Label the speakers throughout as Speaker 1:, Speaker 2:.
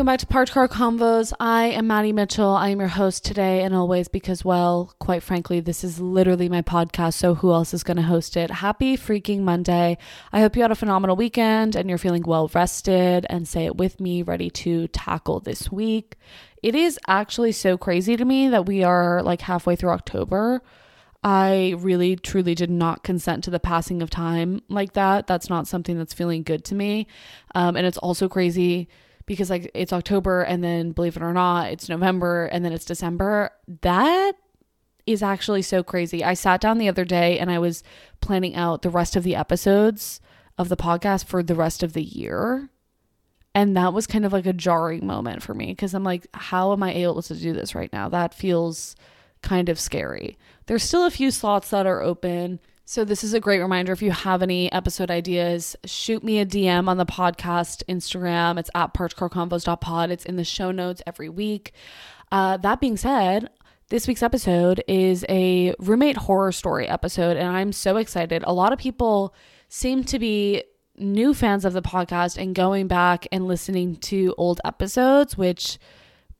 Speaker 1: welcome back to Parked Car Convos. I am Maddy Mitchell. I am your host today and always because, well, quite frankly, this is literally my podcast, so who else is going to host it? Happy freaking Monday. I hope you had a phenomenal weekend and you're feeling well rested and say it with me, ready to tackle this week. It is actually so crazy to me that we are like halfway through October. I really truly did not consent to the passing of time like that. That's not something that's feeling good to me. Um, and it's also crazy because like it's October and then believe it or not, it's November and then it's December. That is actually so crazy. I sat down the other day and I was planning out the rest of the episodes of the podcast for the rest of the year. And that was kind of like a jarring moment for me because I'm like, how am I able to do this right now? That feels kind of scary. There's still a few slots that are open. So, this is a great reminder. If you have any episode ideas, shoot me a DM on the podcast Instagram. It's at parkedcarconvos.pod. It's in the show notes every week. Uh, that being said, this week's episode is a roommate horror story episode, and I'm so excited. A lot of people seem to be new fans of the podcast and going back and listening to old episodes, which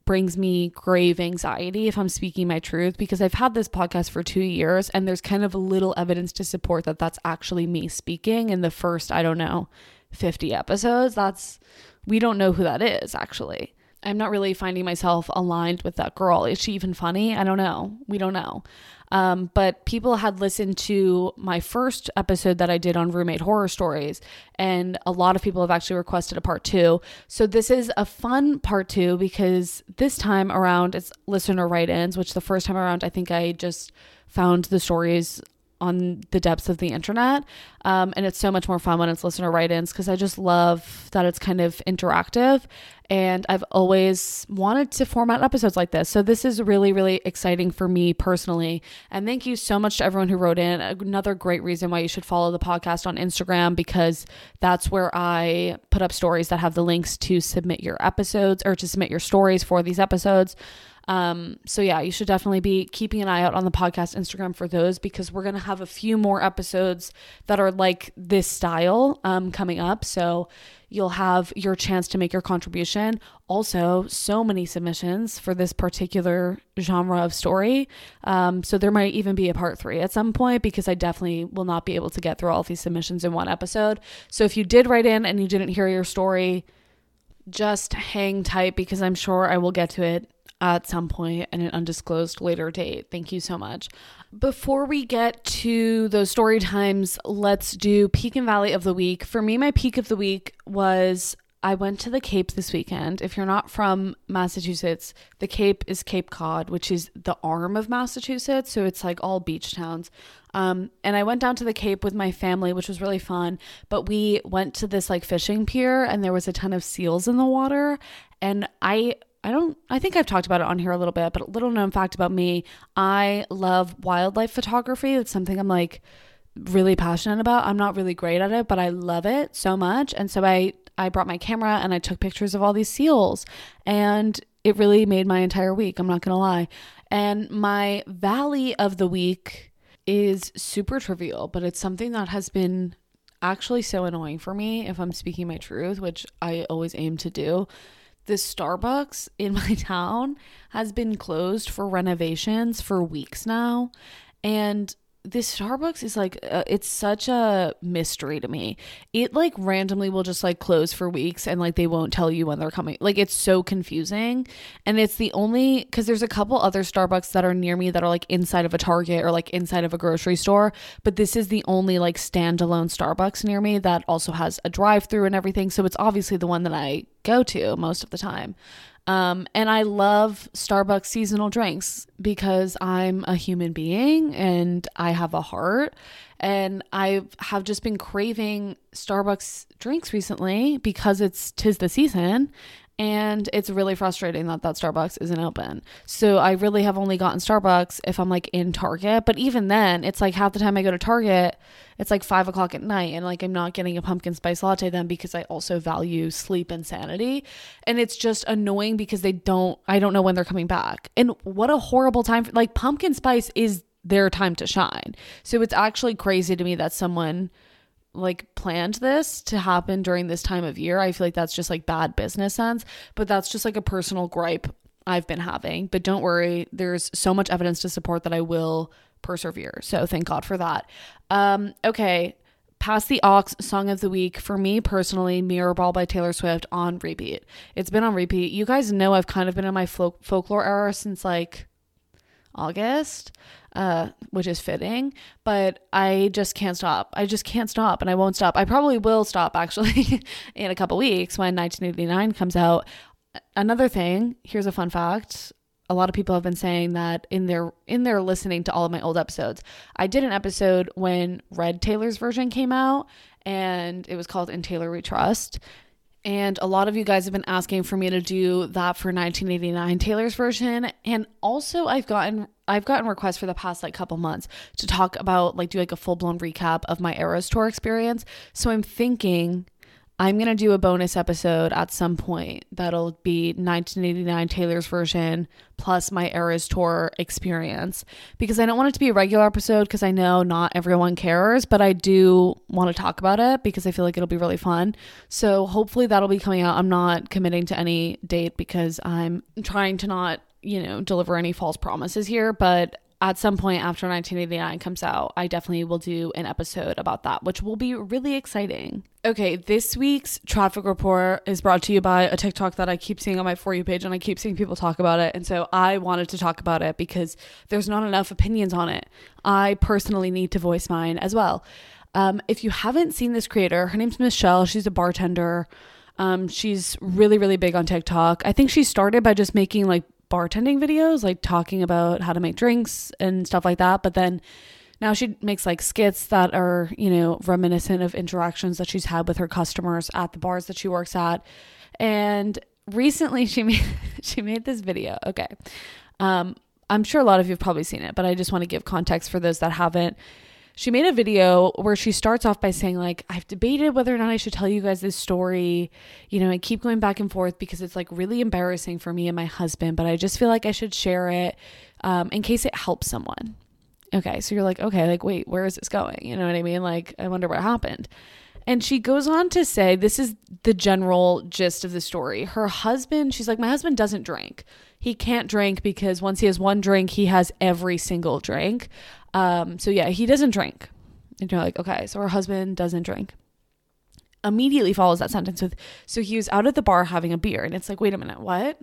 Speaker 1: brings me grave anxiety if I'm speaking my truth because I've had this podcast for two years and there's kind of little evidence to support that that's actually me speaking in the first, I don't know, 50 episodes. That's, we don't know who that is actually. I'm not really finding myself aligned with that girl. Is she even funny? I don't know. We don't know. Um, but people had listened to my first episode that I did on roommate horror stories, and a lot of people have actually requested a part two. So this is a fun part two because this time around it's listener write ins, which the first time around I think I just found the stories on the depths of the internet. Um, and it's so much more fun when it's listener write ins because I just love that it's kind of interactive. And I've always wanted to format episodes like this. So this is really, really exciting for me personally. And thank you so much to everyone who wrote in. Another great reason why you should follow the podcast on Instagram because that's where I put up stories that have the links to submit your episodes or to submit your stories for these episodes. Um, so yeah, you should definitely be keeping an eye out on the podcast Instagram for those because we're gonna have a few more episodes that are like this style um, coming up. So you'll have your chance to make your contribution. Also, so many submissions for this particular genre of story. Um, so there might even be a part three at some point because I definitely will not be able to get through all these submissions in one episode. So if you did write in and you didn't hear your story, just hang tight because I'm sure I will get to it at some point an undisclosed later date. Thank you so much. Before we get to those story times, let's do peak and valley of the week. For me, my peak of the week was I went to the Cape this weekend. If you're not from Massachusetts, the Cape is Cape Cod, which is the arm of Massachusetts. So it's like all beach towns. Um, and I went down to the Cape with my family, which was really fun. But we went to this like fishing pier and there was a ton of seals in the water. And I I don't I think I've talked about it on here a little bit, but a little known fact about me, I love wildlife photography. It's something I'm like really passionate about. I'm not really great at it, but I love it so much. And so I I brought my camera and I took pictures of all these seals and it really made my entire week, I'm not to lie. And my valley of the week is super trivial, but it's something that has been actually so annoying for me if I'm speaking my truth, which I always aim to do the Starbucks in my town has been closed for renovations for weeks now. And this Starbucks is like uh, it's such a mystery to me. It like randomly will just like close for weeks and like they won't tell you when they're coming. Like it's so confusing. And it's the only cuz there's a couple other Starbucks that are near me that are like inside of a Target or like inside of a grocery store, but this is the only like standalone Starbucks near me that also has a drive-through and everything. So it's obviously the one that I go to most of the time. Um, and I love Starbucks seasonal drinks because I'm a human being and I have a heart. And I have just been craving Starbucks drinks recently because it's tis the season and it's really frustrating that that Starbucks isn't open. So I really have only gotten Starbucks if I'm like in Target, but even then, it's like half the time I go to Target, it's like five o'clock at night, and like I'm not getting a pumpkin spice latte then because I also value sleep and sanity, and it's just annoying because they don't, I don't know when they're coming back, and what a horrible time! For, like pumpkin spice is their time to shine, so it's actually crazy to me that someone like planned this to happen during this time of year. I feel like that's just like bad business sense, but that's just like a personal gripe I've been having. But don't worry, there's so much evidence to support that I will persevere. So thank God for that. Um, okay. Pass the aux song of the week for me personally, Mirrorball by Taylor Swift on repeat. It's been on repeat. You guys know I've kind of been in my folk- folklore era since like August, uh, which is fitting, but I just can't stop. I just can't stop and I won't stop. I probably will stop actually in a couple weeks when 1989 comes out. Another thing, here's a fun fact a lot of people have been saying that in their in their listening to all of my old episodes. I did an episode when Red Taylor's version came out and it was called In Taylor We Trust. And a lot of you guys have been asking for me to do that for 1989 Taylor's version and also I've gotten I've gotten requests for the past like couple months to talk about like do like a full-blown recap of my Eras tour experience. So I'm thinking I'm going to do a bonus episode at some point that'll be 1989 Taylor's version plus my Eras Tour experience because I don't want it to be a regular episode because I know not everyone cares, but I do want to talk about it because I feel like it'll be really fun. So hopefully that'll be coming out. I'm not committing to any date because I'm trying to not, you know, deliver any false promises here, but at some point after 1989 comes out, I definitely will do an episode about that, which will be really exciting. Okay, this week's traffic report is brought to you by a TikTok that I keep seeing on my For You page, and I keep seeing people talk about it. And so I wanted to talk about it because there's not enough opinions on it. I personally need to voice mine as well. Um, if you haven't seen this creator, her name's Michelle. She's a bartender. Um, she's really, really big on TikTok. I think she started by just making like bartending videos, like talking about how to make drinks and stuff like that. But then now she makes like skits that are, you know, reminiscent of interactions that she's had with her customers at the bars that she works at. And recently she made she made this video. Okay. Um I'm sure a lot of you have probably seen it, but I just want to give context for those that haven't she made a video where she starts off by saying like i've debated whether or not i should tell you guys this story you know i keep going back and forth because it's like really embarrassing for me and my husband but i just feel like i should share it um, in case it helps someone. Okay so you're like okay like wait where is this going? You know what i mean? Like i wonder what happened. And she goes on to say this is the general gist of the story. Her husband she's like my husband doesn't drink. He can't drink because once he has one drink he has every single drink um, so yeah, he doesn't drink. And you're like, okay, so her husband doesn't drink. Immediately follows that sentence with, so he was out at the bar having a beer. And it's like, wait a minute, what?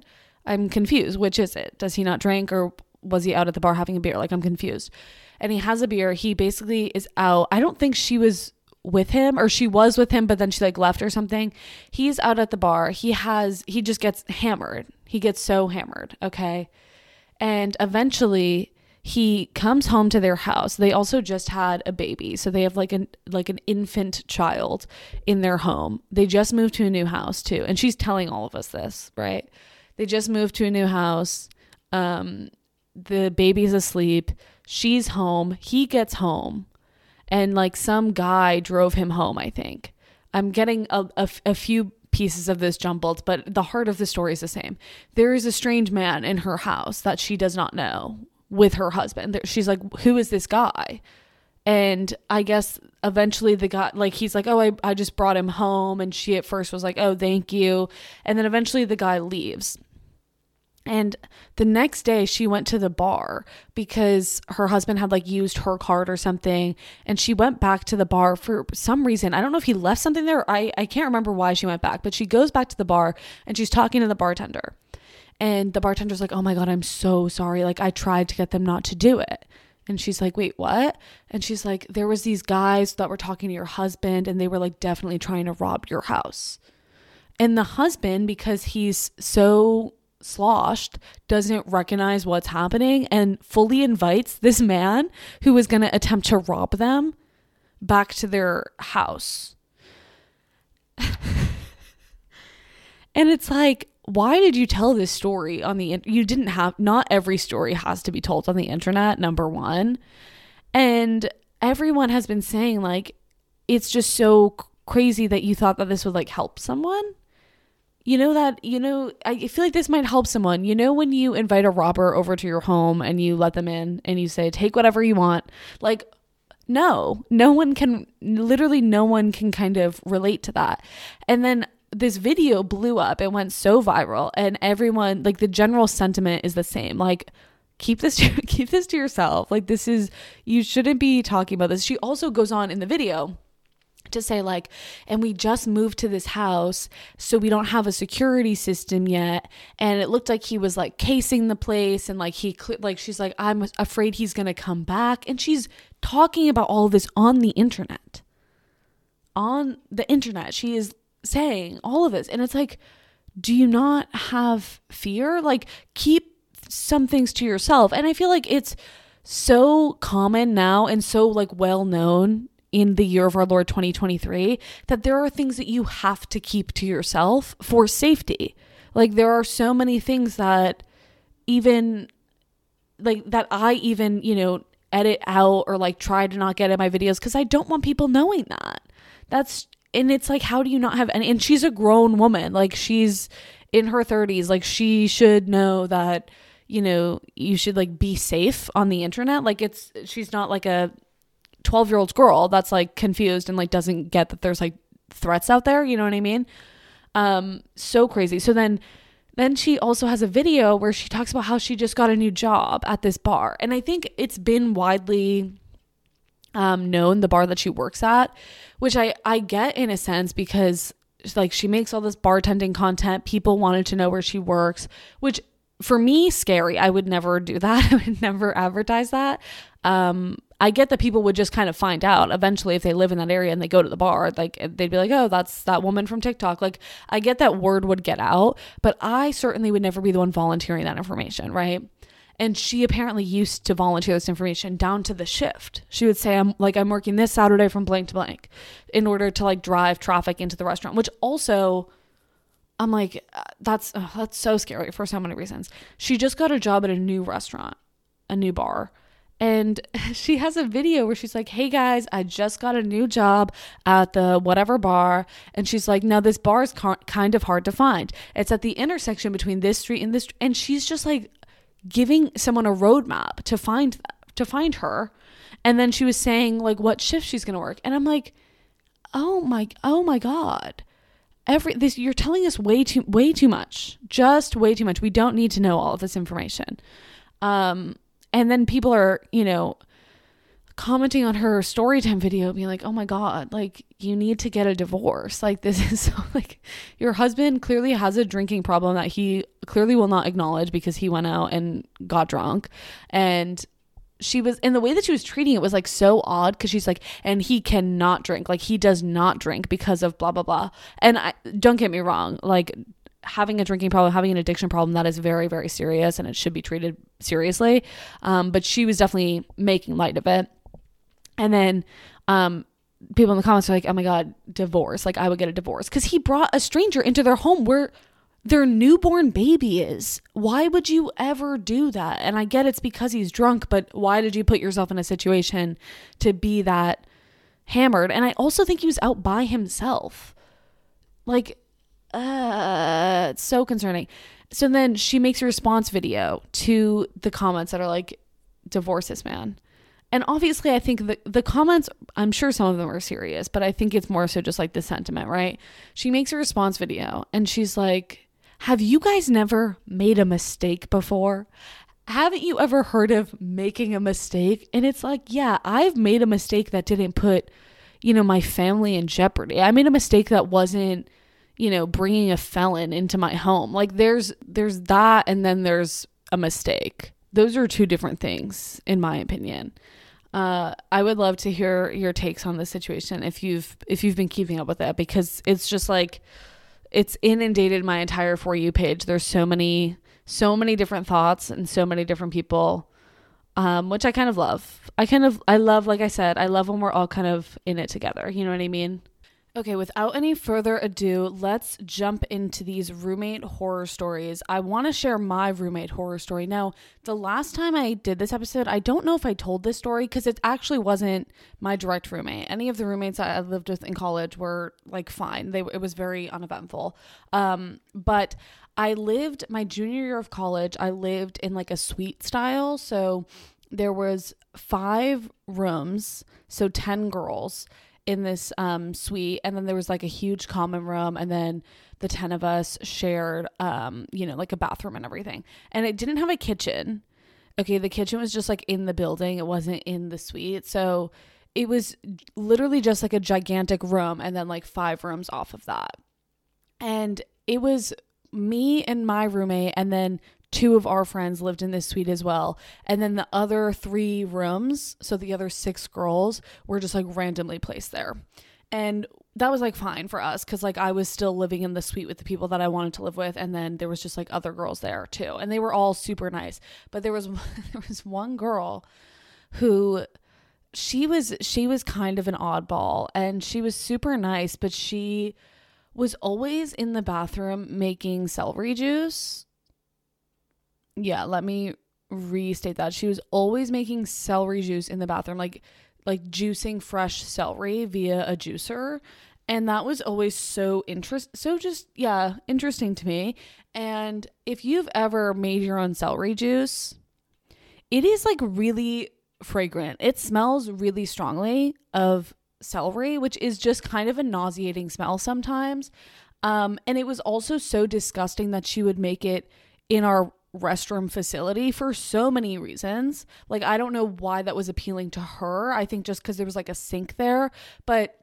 Speaker 1: I'm confused. Which is it? Does he not drink or was he out at the bar having a beer? Like, I'm confused. And he has a beer. He basically is out. I don't think she was with him or she was with him, but then she like left or something. He's out at the bar. He has, he just gets hammered. He gets so hammered. Okay. And eventually, he comes home to their house. They also just had a baby. So they have like an like an infant child in their home. They just moved to a new house too. And she's telling all of us this, right? They just moved to a new house. Um the baby's asleep. She's home. He gets home. And like some guy drove him home, I think. I'm getting a, a, a few pieces of this jumbled, but the heart of the story is the same. There is a strange man in her house that she does not know with her husband. She's like, who is this guy? And I guess eventually the guy, like, he's like, oh, I, I just brought him home. And she at first was like, oh, thank you. And then eventually the guy leaves. And the next day she went to the bar because her husband had like used her card or something. And she went back to the bar for some reason. I don't know if he left something there. I, I can't remember why she went back, but she goes back to the bar and she's talking to the bartender. And the bartender's like, oh my God, I'm so sorry. Like, I tried to get them not to do it. And she's like, wait, what? And she's like, there was these guys that were talking to your husband and they were like definitely trying to rob your house. And the husband, because he's so sloshed, doesn't recognize what's happening and fully invites this man who is going to attempt to rob them back to their house. and it's like, why did you tell this story on the you didn't have not every story has to be told on the internet number 1 and everyone has been saying like it's just so crazy that you thought that this would like help someone. You know that you know i feel like this might help someone. You know when you invite a robber over to your home and you let them in and you say take whatever you want. Like no, no one can, literally, no one can kind of relate to that. And then this video blew up. It went so viral, and everyone, like, the general sentiment is the same. Like, keep this to, keep this to yourself. Like, this is, you shouldn't be talking about this. She also goes on in the video to say like and we just moved to this house so we don't have a security system yet and it looked like he was like casing the place and like he like she's like i'm afraid he's going to come back and she's talking about all this on the internet on the internet she is saying all of this and it's like do you not have fear like keep some things to yourself and i feel like it's so common now and so like well known in the year of our Lord 2023 that there are things that you have to keep to yourself for safety. Like there are so many things that even like that I even, you know, edit out or like try to not get in my videos cuz I don't want people knowing that. That's and it's like how do you not have any and she's a grown woman. Like she's in her 30s. Like she should know that you know, you should like be safe on the internet. Like it's she's not like a 12 year old girl that's like confused and like doesn't get that there's like threats out there. You know what I mean? Um, so crazy. So then, then she also has a video where she talks about how she just got a new job at this bar. And I think it's been widely um, known the bar that she works at, which I, I get in a sense because like she makes all this bartending content. People wanted to know where she works, which for me, scary. I would never do that. I would never advertise that. Um, I get that people would just kind of find out eventually if they live in that area and they go to the bar, like they'd be like, oh, that's that woman from TikTok. Like, I get that word would get out, but I certainly would never be the one volunteering that information, right? And she apparently used to volunteer this information down to the shift. She would say, I'm like, I'm working this Saturday from blank to blank in order to like drive traffic into the restaurant, which also, I'm like, uh, that's, that's so scary for so many reasons. She just got a job at a new restaurant, a new bar and she has a video where she's like, Hey guys, I just got a new job at the whatever bar. And she's like, Now this bar is kind of hard to find. It's at the intersection between this street and this. And she's just like giving someone a roadmap to find to find her. And then she was saying like what shift she's gonna work. And I'm like, Oh my, oh my God. Every this you're telling us way too way too much. Just way too much. We don't need to know all of this information. Um and then people are, you know, commenting on her story time video being like, "Oh my god, like you need to get a divorce." Like this is so like your husband clearly has a drinking problem that he clearly will not acknowledge because he went out and got drunk and she was in the way that she was treating it was like so odd because she's like and he cannot drink like he does not drink because of blah blah blah and I, don't get me wrong like having a drinking problem, having an addiction problem, that is very, very serious and it should be treated seriously. Um, but she was definitely making light of it. And then um, people in the comments are like, oh my God, divorce. Like, I would get a divorce. Because he brought a stranger into their home where their newborn baby is. Why would you ever do that? And I get it's because he's drunk, but why did you put yourself in a situation to be that hammered? And I also think he was out by himself. Like, uh, it's so concerning. So then she makes a response video to the comments that are like, divorce this man. And obviously, I think the, the comments, I'm sure some of them are serious, but I think it's more so just like the sentiment, right? She makes a response video and she's like, Have you guys never made a mistake before? Haven't you ever heard of making a mistake? And it's like, Yeah, I've made a mistake that didn't put, you know, my family in jeopardy. I made a mistake that wasn't you know, bringing a felon into my home. Like there's there's that and then there's a mistake. Those are two different things in my opinion. Uh, I would love to hear your takes on this situation if you've if you've been keeping up with that because it's just like it's inundated my entire for you page. There's so many so many different thoughts and so many different people um, which I kind of love. I kind of I love like I said, I love when we're all kind of in it together. You know what I mean? Okay, without any further ado, let's jump into these roommate horror stories. I want to share my roommate horror story. Now, the last time I did this episode, I don't know if I told this story because it actually wasn't my direct roommate. Any of the roommates I lived with in college were like fine. They it was very uneventful. Um, but I lived my junior year of college. I lived in like a suite style, so there was five rooms, so 10 girls in this um, suite and then there was like a huge common room and then the 10 of us shared um, you know like a bathroom and everything. And it didn't have a kitchen. Okay the kitchen was just like in the building. It wasn't in the suite. So it was literally just like a gigantic room and then like five rooms off of that. And it was me and my roommate and then two of our friends lived in this suite as well. And then the other three rooms, so the other six girls, were just like randomly placed there. And that was like fine for us because like I was still living in the suite with the people that I wanted to live with, and then there was just like other girls there too, and they were all super nice. But there was there was one girl who she was she was kind of an oddball, and she was super nice, but she was always in the bathroom making celery juice yeah, let me restate that. She was always making celery juice in the bathroom, like like juicing fresh celery via a juicer. And that was always so interest so just yeah, interesting to me. And if you've ever made your own celery juice, it is like really fragrant. It smells really strongly of celery, which is just kind of a nauseating smell sometimes. Um, and it was also so disgusting that she would make it in our restroom facility for so many reasons. Like, I don't know why that was appealing to her. I think just because there was like a sink there. But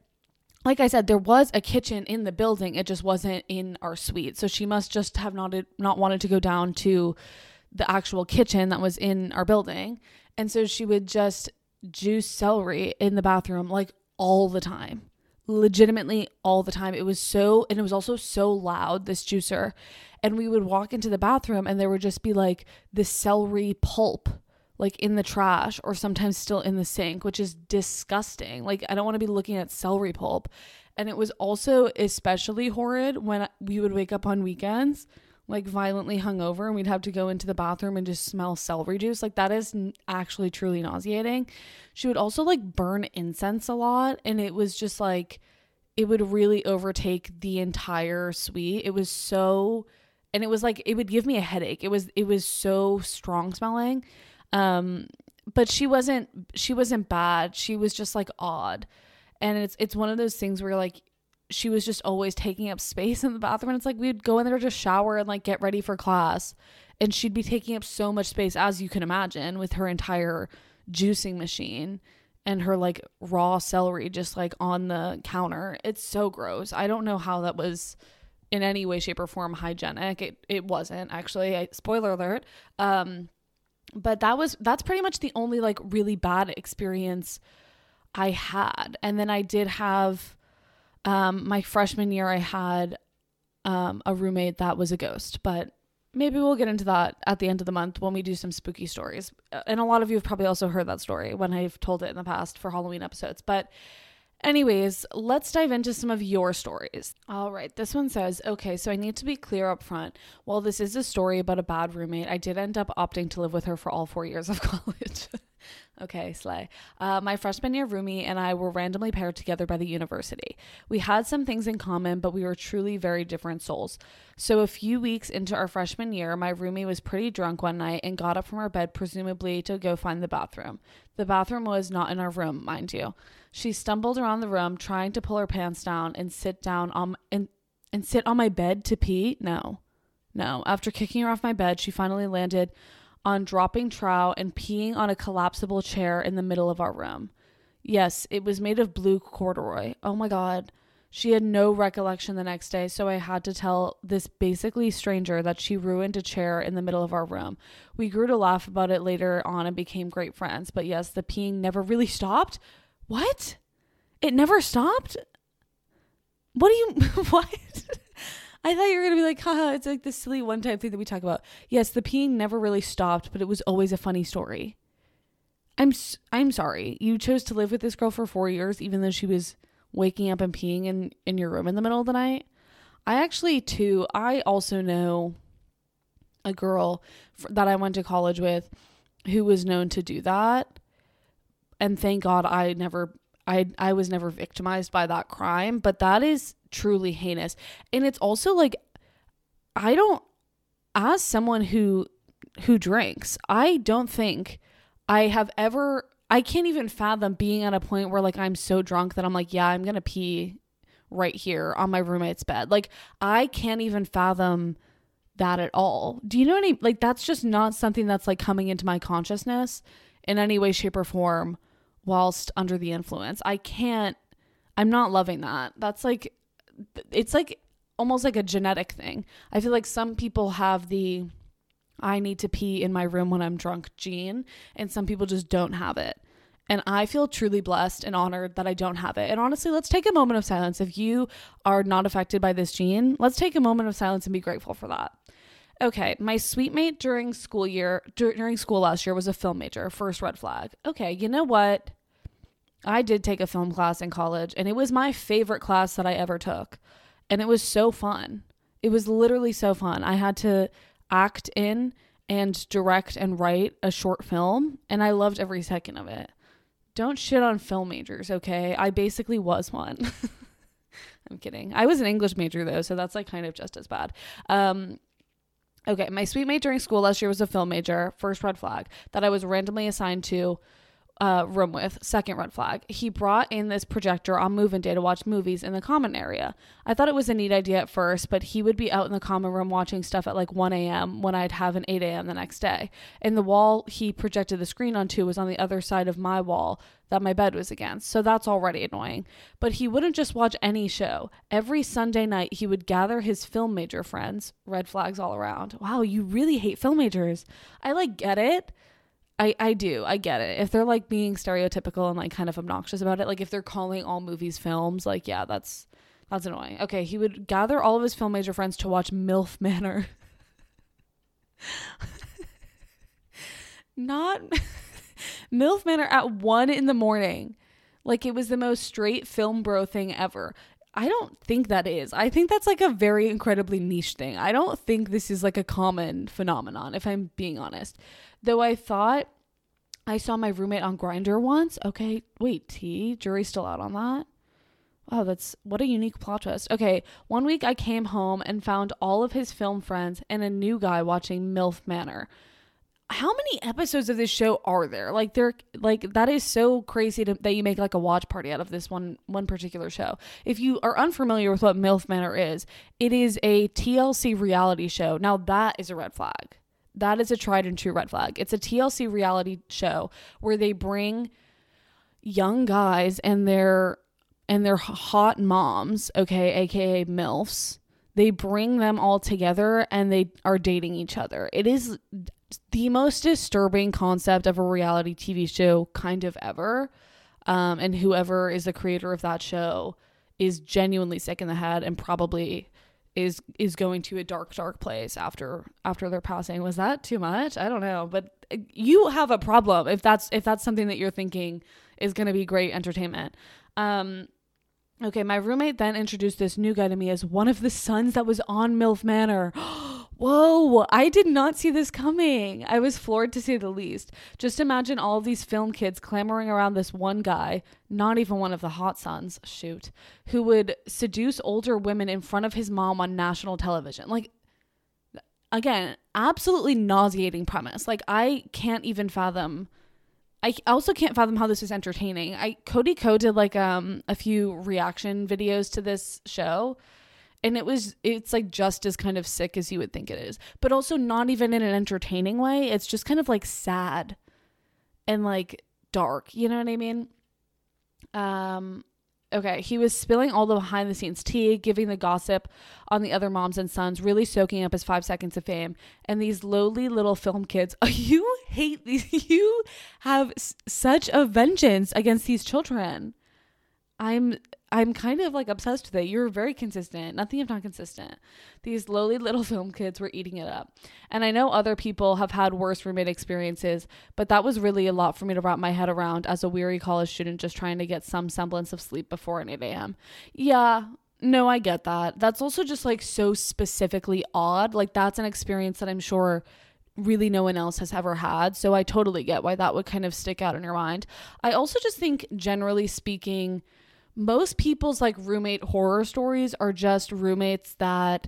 Speaker 1: like I said, there was a kitchen in the building. It just wasn't in our suite. So she must just have not, not wanted to go down to the actual kitchen that was in our building. And so she would just juice celery in the bathroom like all the time legitimately all the time. It was so, and it was also so loud, this juicer. And we would walk into the bathroom and there would just be like this celery pulp, like in the trash or sometimes still in the sink, which is disgusting. Like, I don't want to be looking at celery pulp. And it was also especially horrid when we would wake up on weekends like violently hungover and we'd have to go into the bathroom and just smell celery juice. Like that is actually truly nauseating. She would also like burn incense a lot and it was just like it would really overtake the entire suite. It was so and it was like it would give me a headache. It was it was so strong smelling. Um but she wasn't she wasn't bad. She was just like odd. And it's it's one of those things where like she was just always taking up space in the bathroom. And it's like we'd go in there to shower and like get ready for class. And she'd be taking up so much space, as you can imagine, with her entire juicing machine and her like raw celery just like on the counter. It's so gross. I don't know how that was in any way, shape, or form hygienic. It it wasn't actually. I, spoiler alert. Um, but that was that's pretty much the only like really bad experience I had. And then I did have um, my freshman year, I had um, a roommate that was a ghost, but maybe we'll get into that at the end of the month when we do some spooky stories. Uh, and a lot of you have probably also heard that story when I've told it in the past for Halloween episodes. But Anyways, let's dive into some of your stories. All right, this one says, okay, so I need to be clear up front. While this is a story about a bad roommate, I did end up opting to live with her for all four years of college. Okay, slay. Uh, my freshman year roomie and I were randomly paired together by the university. We had some things in common, but we were truly very different souls. So, a few weeks into our freshman year, my roomie was pretty drunk one night and got up from her bed, presumably to go find the bathroom. The bathroom was not in our room, mind you. She stumbled around the room, trying to pull her pants down and sit down on and and sit on my bed to pee. No, no. After kicking her off my bed, she finally landed on dropping trow and peeing on a collapsible chair in the middle of our room. Yes, it was made of blue corduroy. Oh my god. She had no recollection the next day, so I had to tell this basically stranger that she ruined a chair in the middle of our room. We grew to laugh about it later on and became great friends, but yes, the peeing never really stopped. What? It never stopped? What do you what? I thought you were gonna be like, haha, it's like this silly one time thing that we talk about. Yes, the peeing never really stopped, but it was always a funny story. I'm I'm sorry. You chose to live with this girl for 4 years even though she was waking up and peeing in in your room in the middle of the night. I actually too, I also know a girl that I went to college with who was known to do that. And thank God I never I I was never victimized by that crime, but that is truly heinous. And it's also like I don't as someone who who drinks, I don't think I have ever I can't even fathom being at a point where like I'm so drunk that I'm like, yeah, I'm going to pee right here on my roommate's bed. Like I can't even fathom that at all. Do you know any like that's just not something that's like coming into my consciousness in any way shape or form whilst under the influence. I can't I'm not loving that. That's like it's like almost like a genetic thing. I feel like some people have the I need to pee in my room when I'm drunk gene, and some people just don't have it. And I feel truly blessed and honored that I don't have it. And honestly, let's take a moment of silence. If you are not affected by this gene, let's take a moment of silence and be grateful for that. Okay, my sweet mate during school year during school last year was a film major. First red flag. Okay, you know what? I did take a film class in college and it was my favorite class that I ever took. And it was so fun. It was literally so fun. I had to act in and direct and write a short film, and I loved every second of it. Don't shit on film majors, okay? I basically was one. I'm kidding. I was an English major though, so that's like kind of just as bad. Um, okay, my sweet mate during school last year was a film major, first red flag, that I was randomly assigned to uh, room with. Second red flag. He brought in this projector on move-in day to watch movies in the common area. I thought it was a neat idea at first, but he would be out in the common room watching stuff at like 1 a.m. when I'd have an 8 a.m. the next day. And the wall he projected the screen onto was on the other side of my wall that my bed was against. So that's already annoying. But he wouldn't just watch any show. Every Sunday night, he would gather his film major friends, red flags all around. Wow, you really hate film majors. I like get it I I do. I get it. If they're like being stereotypical and like kind of obnoxious about it, like if they're calling all movies films, like yeah, that's that's annoying. Okay, he would gather all of his film major friends to watch MILF Manor. Not MILF Manor at one in the morning. Like it was the most straight film bro thing ever. I don't think that is. I think that's like a very incredibly niche thing. I don't think this is like a common phenomenon, if I'm being honest. Though I thought I saw my roommate on Grindr once. Okay, wait, T, jury's still out on that. Wow, that's what a unique plot twist. Okay, one week I came home and found all of his film friends and a new guy watching MILF Manor. How many episodes of this show are there? Like they're like that is so crazy to, that you make like a watch party out of this one one particular show. If you are unfamiliar with what MILF Manor is, it is a TLC reality show. Now that is a red flag that is a tried and true red flag. It's a TLC reality show where they bring young guys and their and their hot moms, okay, aka MILFs. They bring them all together and they are dating each other. It is the most disturbing concept of a reality TV show kind of ever. Um, and whoever is the creator of that show is genuinely sick in the head and probably is is going to a dark dark place after after their passing. Was that too much? I don't know. But uh, you have a problem if that's if that's something that you're thinking is going to be great entertainment. Um okay my roommate then introduced this new guy to me as one of the sons that was on milf manor Whoa, I did not see this coming. I was floored to say the least. Just imagine all these film kids clamoring around this one guy, not even one of the hot sons, shoot, who would seduce older women in front of his mom on national television. Like, again, absolutely nauseating premise. Like, I can't even fathom. I also can't fathom how this is entertaining. I Cody Ko did like um a few reaction videos to this show and it was it's like just as kind of sick as you would think it is. But also not even in an entertaining way. It's just kind of like sad and like dark. You know what i mean? Um okay. He was spilling all the behind the scenes tea giving the gossip on the other moms and sons really soaking up his five seconds of fame. And these lowly little film kids oh, you hate these you have s- such a vengeance against these children. I'm I'm kind of like obsessed with it. You're very consistent. Nothing if not consistent. These lowly little film kids were eating it up. And I know other people have had worse roommate experiences, but that was really a lot for me to wrap my head around as a weary college student just trying to get some semblance of sleep before an 8 a.m. Yeah, no, I get that. That's also just like so specifically odd. Like that's an experience that I'm sure really no one else has ever had. So I totally get why that would kind of stick out in your mind. I also just think, generally speaking, most people's like roommate horror stories are just roommates that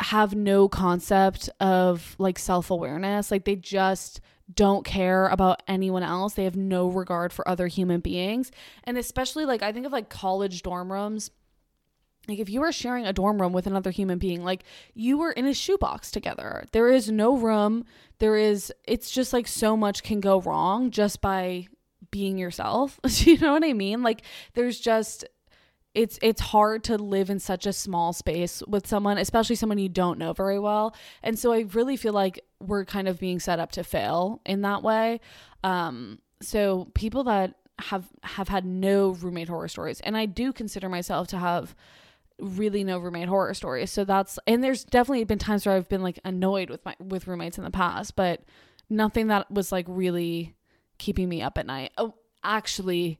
Speaker 1: have no concept of like self-awareness like they just don't care about anyone else. They have no regard for other human beings. And especially like I think of like college dorm rooms. Like if you are sharing a dorm room with another human being, like you were in a shoebox together. There is no room. There is it's just like so much can go wrong just by being yourself. you know what I mean? Like there's just it's it's hard to live in such a small space with someone especially someone you don't know very well and so i really feel like we're kind of being set up to fail in that way um so people that have have had no roommate horror stories and i do consider myself to have really no roommate horror stories so that's and there's definitely been times where i've been like annoyed with my with roommates in the past but nothing that was like really keeping me up at night. Oh actually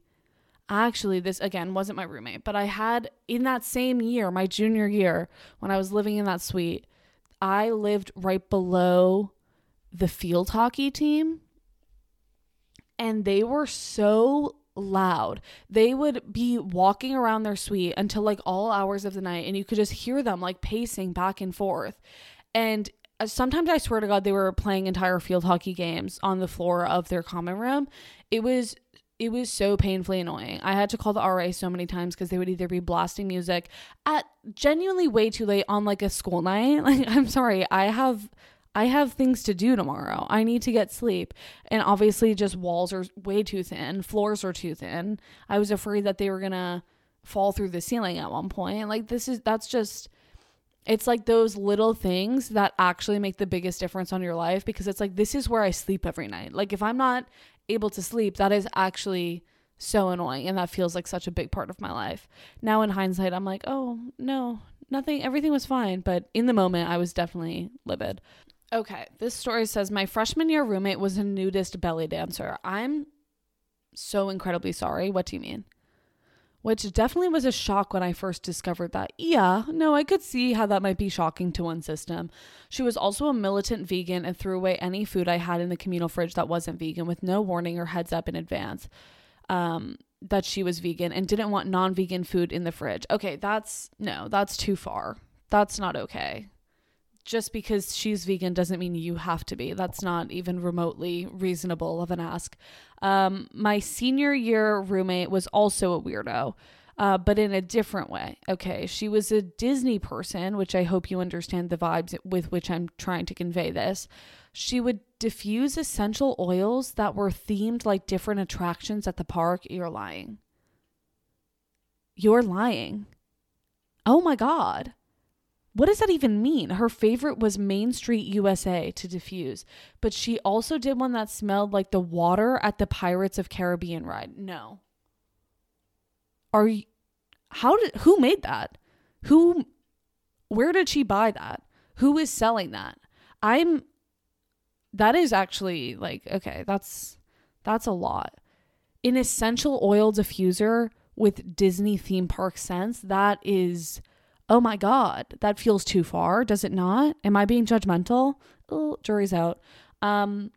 Speaker 1: actually this again wasn't my roommate but i had in that same year my junior year when i was living in that suite i lived right below the field hockey team and they were so loud. They would be walking around their suite until like all hours of the night and you could just hear them like pacing back and forth. And Uh, sometimes I swear to God, they were playing entire field hockey games on the floor of their common room. It was it was so painfully annoying. I had to call the RA so many times because they would either be blasting music at genuinely way too late on like a school night. Like, I'm sorry, I have I have things to do tomorrow. I need to get sleep. And obviously just walls are way too thin, floors are too thin. I was afraid that they were gonna fall through the ceiling at one point. Like this is that's just it's like those little things that actually make the biggest difference on your life because it's like this is where I sleep every night. Like if I'm not able to sleep, that is actually so annoying and that feels like such a big part of my life. Now in hindsight, I'm like, "Oh, no, nothing, everything was fine." But in the moment, I was definitely livid. Okay, this story says my freshman year roommate was a nudist belly dancer. I'm so incredibly sorry. What do you mean? Which definitely was a shock when I first discovered that. Yeah, no, I could see how that might be shocking to one system. She was also a militant vegan and threw away any food I had in the communal fridge that wasn't vegan with no warning or heads up in advance um, that she was vegan and didn't want non vegan food in the fridge. Okay, that's no, that's too far. That's not okay just because she's vegan doesn't mean you have to be. That's not even remotely reasonable of an ask. Um, my senior year roommate was also a weirdo, uh, but in a different way. Okay, she was a Disney person, which I hope you understand the vibes with which I'm trying to convey this. She would diffuse essential oils that were themed like different attractions at the park. You're lying. You're lying. Oh my God. What does that even mean? Her favorite was Main Street USA to diffuse, but she also did one that smelled like the water at the Pirates of Caribbean ride. No. Are you how did who made that? Who where did she buy that? Who is selling that? I'm that is actually like okay, that's that's a lot. An essential oil diffuser with Disney theme park scents, that is oh my God, that feels too far. Does it not? Am I being judgmental? Jury's out. Um,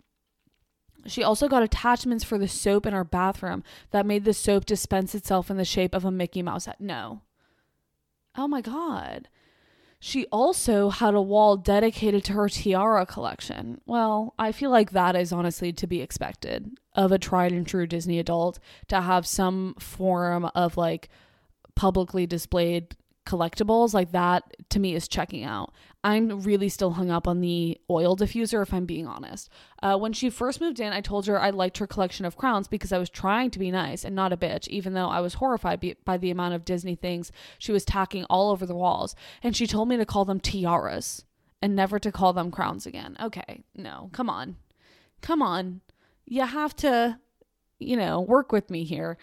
Speaker 1: she also got attachments for the soap in our bathroom that made the soap dispense itself in the shape of a Mickey Mouse hat. No. Oh my God. She also had a wall dedicated to her tiara collection. Well, I feel like that is honestly to be expected of a tried and true Disney adult to have some form of like publicly displayed collectibles like that to me is checking out. I'm really still hung up on the oil diffuser if i'm being honest. Uh, when she first moved in i told her i liked her collection of crowns because i was trying to be nice and not a bitch even though i was horrified by the amount of disney things she was tacking all over the walls. And she told me to call them tiaras and never to call them crowns again. Okay no come on. Come on. You have to you know work with me here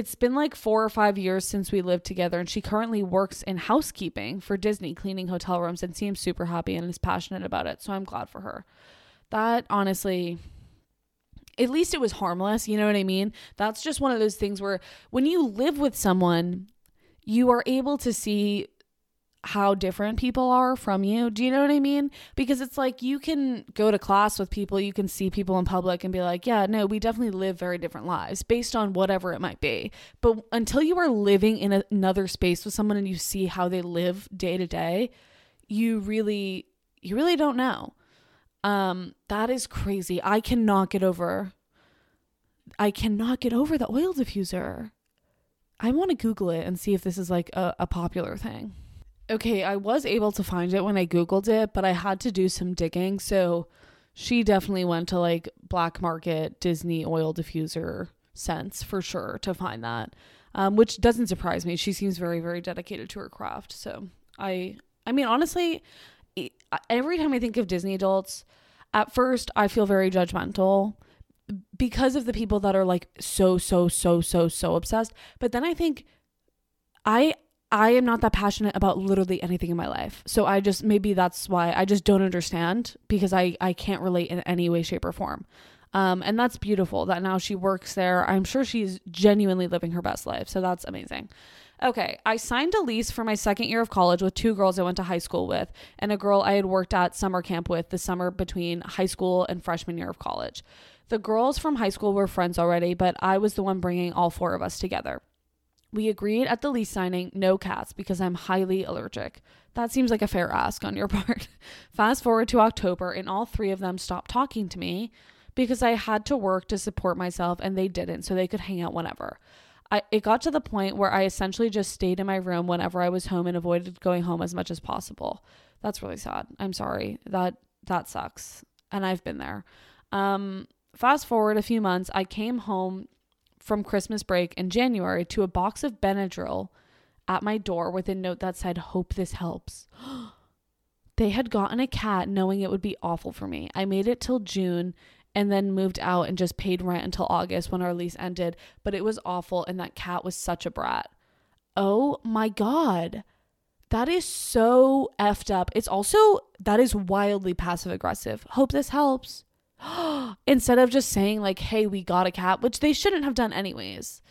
Speaker 1: it's been like four or five years since we lived together, and she currently works in housekeeping for Disney, cleaning hotel rooms, and seems super happy and is passionate about it. So I'm glad for her. That honestly, at least it was harmless. You know what I mean? That's just one of those things where when you live with someone, you are able to see how different people are from you. Do you know what I mean? Because it's like you can go to class with people, you can see people in public and be like, yeah, no, we definitely live very different lives based on whatever it might be. But until you are living in another space with someone and you see how they live day to day, you really you really don't know. Um, that is crazy. I cannot get over. I cannot get over the oil diffuser. I want to Google it and see if this is like a, a popular thing. Okay, I was able to find it when I Googled it, but I had to do some digging. So she definitely went to like black market Disney oil diffuser scents for sure to find that, um, which doesn't surprise me. She seems very, very dedicated to her craft. So I, I mean, honestly, every time I think of Disney adults, at first I feel very judgmental because of the people that are like so so so so so obsessed but then i think i i am not that passionate about literally anything in my life. So i just maybe that's why i just don't understand because i i can't relate in any way shape or form. Um and that's beautiful that now she works there. I'm sure she's genuinely living her best life. So that's amazing. Okay, I signed a lease for my second year of college with two girls I went to high school with and a girl I had worked at summer camp with the summer between high school and freshman year of college. The girls from high school were friends already, but I was the one bringing all four of us together. We agreed at the lease signing no cats because I'm highly allergic. That seems like a fair ask on your part. Fast forward to October, and all three of them stopped talking to me because I had to work to support myself and they didn't, so they could hang out whenever. I, it got to the point where I essentially just stayed in my room whenever I was home and avoided going home as much as possible. That's really sad. I'm sorry. That that sucks. And I've been there. Um Fast forward a few months, I came home from Christmas break in January to a box of Benadryl at my door with a note that said, Hope this helps. they had gotten a cat knowing it would be awful for me. I made it till June and then moved out and just paid rent until August when our lease ended, but it was awful and that cat was such a brat. Oh my God. That is so effed up. It's also, that is wildly passive aggressive. Hope this helps. instead of just saying like hey we got a cat which they shouldn't have done anyways.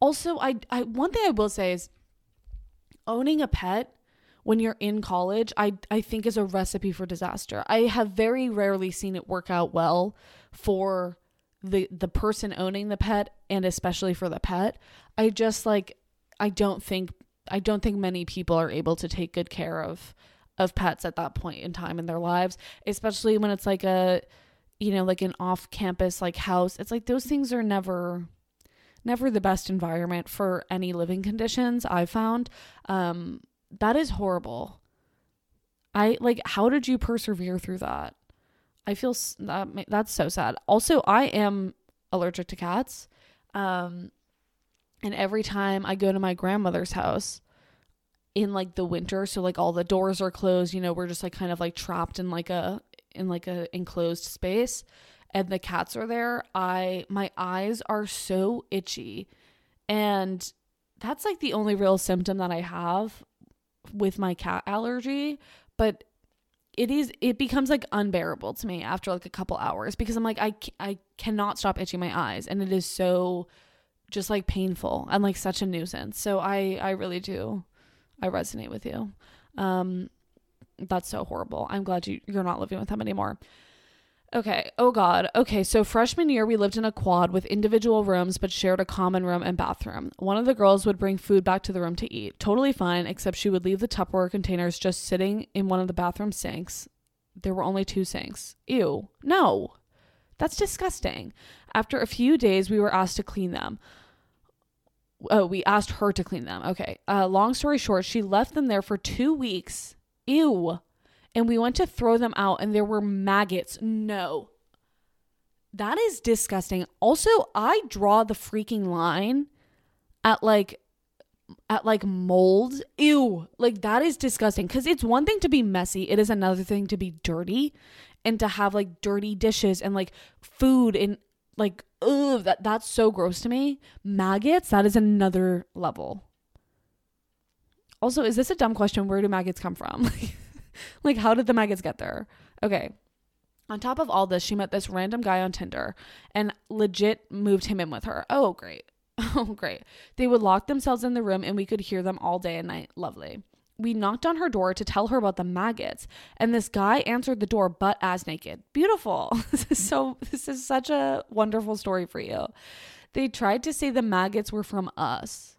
Speaker 1: Also i i one thing i will say is owning a pet when you're in college i i think is a recipe for disaster. I have very rarely seen it work out well for the the person owning the pet and especially for the pet. I just like i don't think i don't think many people are able to take good care of of pets at that point in time in their lives especially when it's like a you know, like an off campus like house. It's like those things are never never the best environment for any living conditions I've found. Um that is horrible. I like how did you persevere through that? I feel that that's so sad. Also, I am allergic to cats. Um and every time I go to my grandmother's house in like the winter, so like all the doors are closed, you know, we're just like kind of like trapped in like a in like a enclosed space and the cats are there, I my eyes are so itchy. And that's like the only real symptom that I have with my cat allergy, but it is it becomes like unbearable to me after like a couple hours because I'm like I I cannot stop itching my eyes and it is so just like painful and like such a nuisance. So I I really do I resonate with you. Um that's so horrible. I'm glad you, you're not living with them anymore. Okay. Oh God. Okay. So freshman year, we lived in a quad with individual rooms, but shared a common room and bathroom. One of the girls would bring food back to the room to eat. Totally fine, except she would leave the Tupperware containers just sitting in one of the bathroom sinks. There were only two sinks. Ew. No. That's disgusting. After a few days, we were asked to clean them. Oh, we asked her to clean them. Okay. Uh, long story short, she left them there for two weeks Ew. And we went to throw them out and there were maggots. No. That is disgusting. Also, I draw the freaking line at like at like mold. Ew. Like that is disgusting cuz it's one thing to be messy, it is another thing to be dirty and to have like dirty dishes and like food and like ugh, that that's so gross to me. Maggots, that is another level. Also, is this a dumb question? Where do maggots come from? like, how did the maggots get there? Okay. On top of all this, she met this random guy on Tinder and legit moved him in with her. Oh, great. Oh, great. They would lock themselves in the room and we could hear them all day and night. Lovely. We knocked on her door to tell her about the maggots, and this guy answered the door butt as naked. Beautiful. This is so this is such a wonderful story for you. They tried to say the maggots were from us.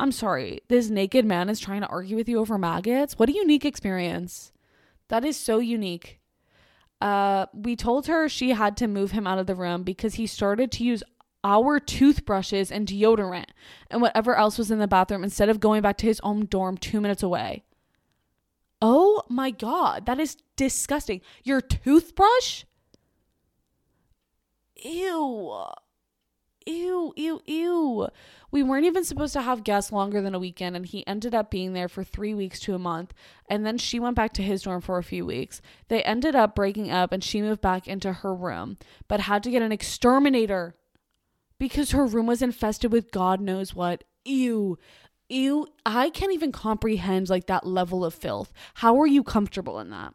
Speaker 1: I'm sorry, this naked man is trying to argue with you over maggots? What a unique experience. That is so unique. Uh, we told her she had to move him out of the room because he started to use our toothbrushes and deodorant and whatever else was in the bathroom instead of going back to his own dorm two minutes away. Oh my God, that is disgusting. Your toothbrush? Ew. Ew, ew, ew. We weren't even supposed to have guests longer than a weekend, and he ended up being there for three weeks to a month. And then she went back to his dorm for a few weeks. They ended up breaking up, and she moved back into her room, but had to get an exterminator because her room was infested with God knows what. Ew. Ew. I can't even comprehend like that level of filth. How are you comfortable in that?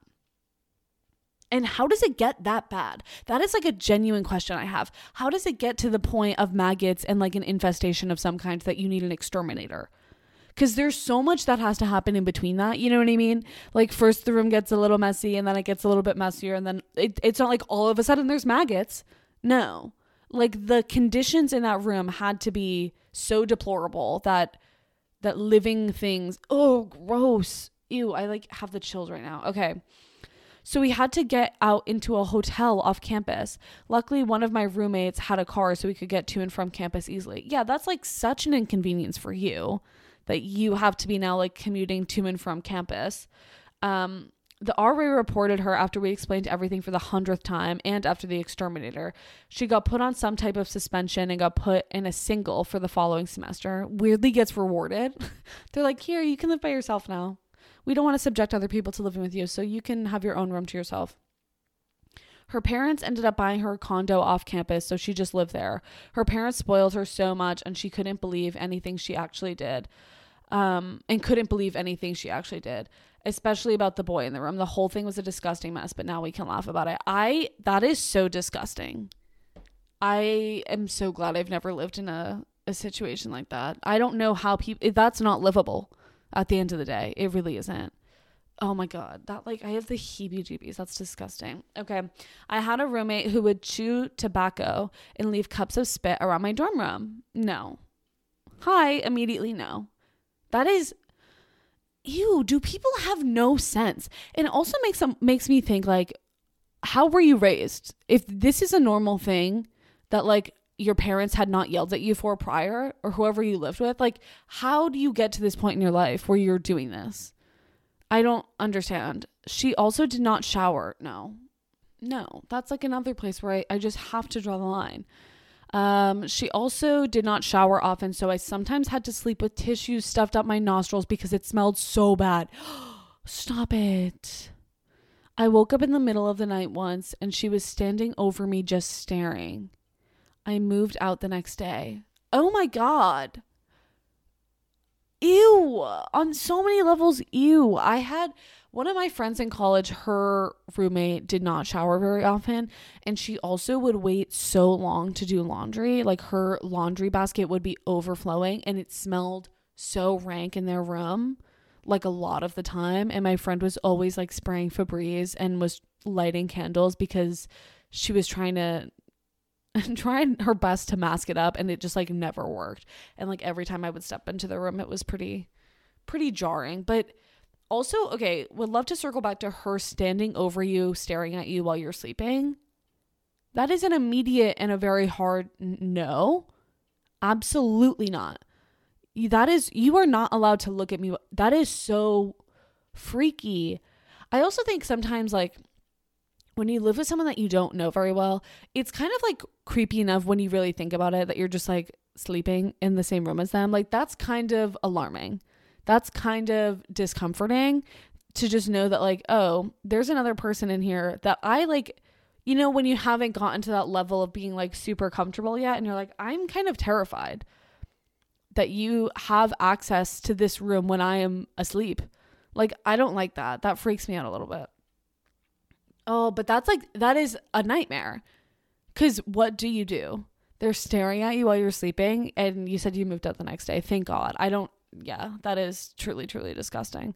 Speaker 1: And how does it get that bad? That is like a genuine question I have. How does it get to the point of maggots and like an infestation of some kind that you need an exterminator? Because there's so much that has to happen in between that. You know what I mean? Like, first the room gets a little messy and then it gets a little bit messier. And then it, it's not like all of a sudden there's maggots. No. Like, the conditions in that room had to be so deplorable that that living things oh gross ew i like have the chills right now okay so we had to get out into a hotel off campus. Luckily, one of my roommates had a car so we could get to and from campus easily. Yeah, that's like such an inconvenience for you that you have to be now like commuting to and from campus. Um, the RA reported her after we explained everything for the hundredth time and after the exterminator. She got put on some type of suspension and got put in a single for the following semester. Weirdly gets rewarded. They're like, here, you can live by yourself now we don't want to subject other people to living with you, so you can have your own room to yourself. Her parents ended up buying her a condo off campus, so she just lived there. Her parents spoiled her so much, and she couldn't believe anything she actually did. Um, and couldn't believe anything she actually did, especially about the boy in the room. The whole thing was a disgusting mess, but now we can laugh about it. I, that is so disgusting. I am so glad I've never lived in a, a situation like that. I don't know how people, that's not livable at the end of the day. It really isn't. Oh my god, that like I have the heebie-jeebies. That's disgusting. Okay, I had a roommate who would chew tobacco and leave cups of spit around my dorm room. No. Hi, immediately no. That is ew, do people have no sense? And also makes them makes me think like how were you raised? If this is a normal thing that like your parents had not yelled at you for prior or whoever you lived with like how do you get to this point in your life where you're doing this? I don't understand. She also did not shower. No. No. That's like another place where i, I just have to draw the line. Um, she also did not shower often so i sometimes had to sleep with tissues stuffed up my nostrils because it smelled so bad. Stop it. I woke up in the middle of the night once and she was standing over me just staring I moved out the next day. Oh my God. Ew. On so many levels, ew. I had one of my friends in college, her roommate did not shower very often. And she also would wait so long to do laundry. Like her laundry basket would be overflowing and it smelled so rank in their room, like a lot of the time. And my friend was always like spraying Febreze and was lighting candles because she was trying to and her best to mask it up and it just like never worked. And like every time I would step into the room it was pretty pretty jarring. But also, okay, would love to circle back to her standing over you, staring at you while you're sleeping. That is an immediate and a very hard no. Absolutely not. That is you are not allowed to look at me. That is so freaky. I also think sometimes like when you live with someone that you don't know very well, it's kind of like creepy enough when you really think about it that you're just like sleeping in the same room as them. Like that's kind of alarming. That's kind of discomforting to just know that like, oh, there's another person in here that I like you know when you haven't gotten to that level of being like super comfortable yet and you're like, I'm kind of terrified that you have access to this room when I am asleep. Like I don't like that. That freaks me out a little bit. Oh, but that's like that is a nightmare. Cuz what do you do? They're staring at you while you're sleeping and you said you moved out the next day. Thank God. I don't yeah, that is truly truly disgusting.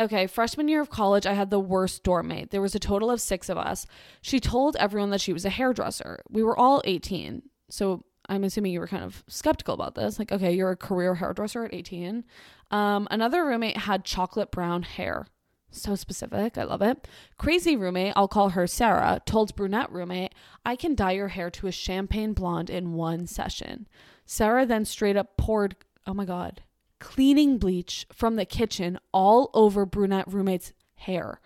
Speaker 1: Okay, freshman year of college, I had the worst dorm mate. There was a total of 6 of us. She told everyone that she was a hairdresser. We were all 18. So I'm assuming you were kind of skeptical about this. Like, okay, you're a career hairdresser at 18. Um, another roommate had chocolate brown hair So specific. I love it. Crazy roommate, I'll call her Sarah, told brunette roommate, I can dye your hair to a champagne blonde in one session. Sarah then straight up poured, oh my God, cleaning bleach from the kitchen all over brunette roommate's hair.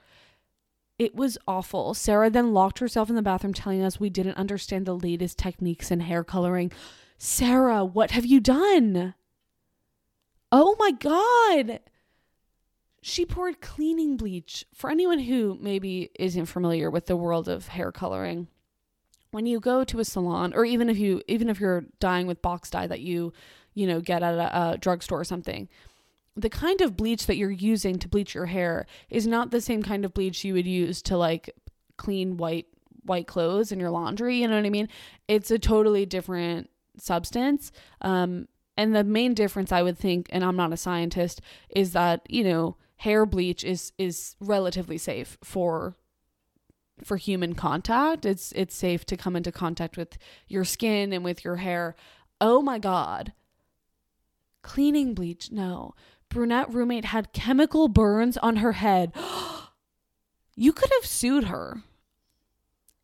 Speaker 1: It was awful. Sarah then locked herself in the bathroom, telling us we didn't understand the latest techniques in hair coloring. Sarah, what have you done? Oh my God. She poured cleaning bleach. For anyone who maybe isn't familiar with the world of hair coloring, when you go to a salon or even if you even if you're dyeing with box dye that you, you know, get at a, a drugstore or something, the kind of bleach that you're using to bleach your hair is not the same kind of bleach you would use to like clean white white clothes in your laundry, you know what I mean? It's a totally different substance. Um and the main difference I would think and I'm not a scientist is that, you know, hair bleach is is relatively safe for for human contact. It's it's safe to come into contact with your skin and with your hair. Oh my god. Cleaning bleach. No. Brunette roommate had chemical burns on her head. you could have sued her